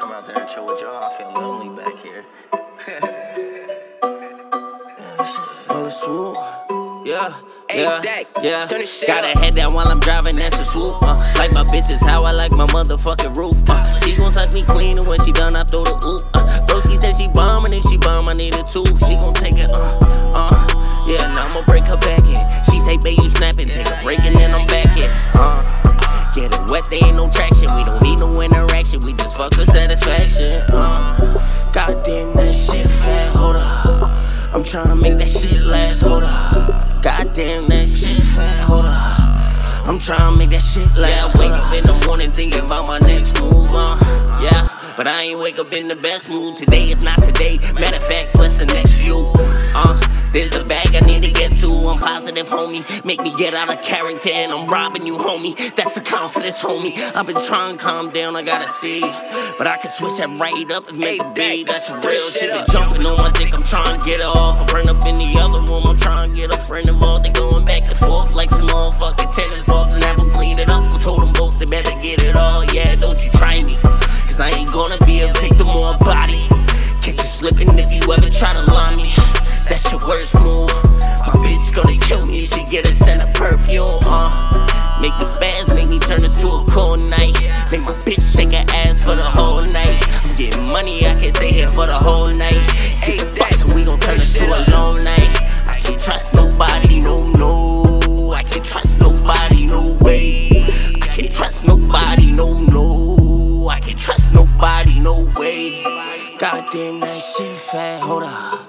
come out there and chill with y'all. I feel lonely back here. On the swoop. Yeah, yeah, yeah. Gotta head down while I'm driving, that's a swoop. Uh. Like my bitches, how I like my motherfucking roof. Uh. She gon' suck me clean, and when she done, I throw the oop. Uh. Broski said she bomb, and if she bomb, I need a two. She gon' take it, uh, uh. Yeah, and I'ma break her back in. She say, babe, you snapping. Take a break, and then I'm back in. Fuck for satisfaction. Uh, goddamn, that shit fat, hold up. I'm tryna make that shit last, hold up. Goddamn, that shit fat, hold up. I'm tryna make that shit last. Yeah, I wake up in the morning thinking about my next move, uh, yeah. But I ain't wake up in the best mood. Today is not today. Matter of fact, plus the next few. Uh, positive, homie. Make me get out of character and I'm robbing you, homie. That's the confidence, homie. I've been trying to calm down, I gotta see. But I can switch that right up and make a beat. That's some real shit. They jumping on my dick, I'm trying to get off. I run up in the other room, I'm trying to get a friend involved. They going back and forth like some motherfucking tennis balls and never clean it up. I told them both they better get it all. Yeah, don't you try me. Cause I ain't gonna be a victim or a body. Catch you slipping if you ever try to lie me. That's your worst move. My bitch gonna kill me if she get a scent of perfume. Uh, make me spaz, make me turn this to a cold night. Make my bitch shake her ass for the whole night. I'm getting money, I can stay here for the whole night. Get the bus and we gon' turn this to a long night. I can't trust nobody, no, no. I can't trust nobody, no way. I can't trust nobody, no, no. I can't trust nobody, no way. Goddamn, that shit fat, hold up.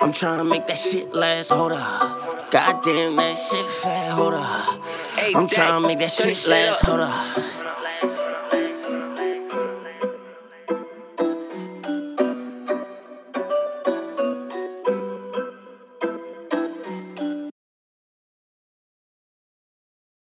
I'm tryna make that shit last, hold up. Goddamn, that shit fat, hold up. I'm Dak, tryna make that shit last, hold up.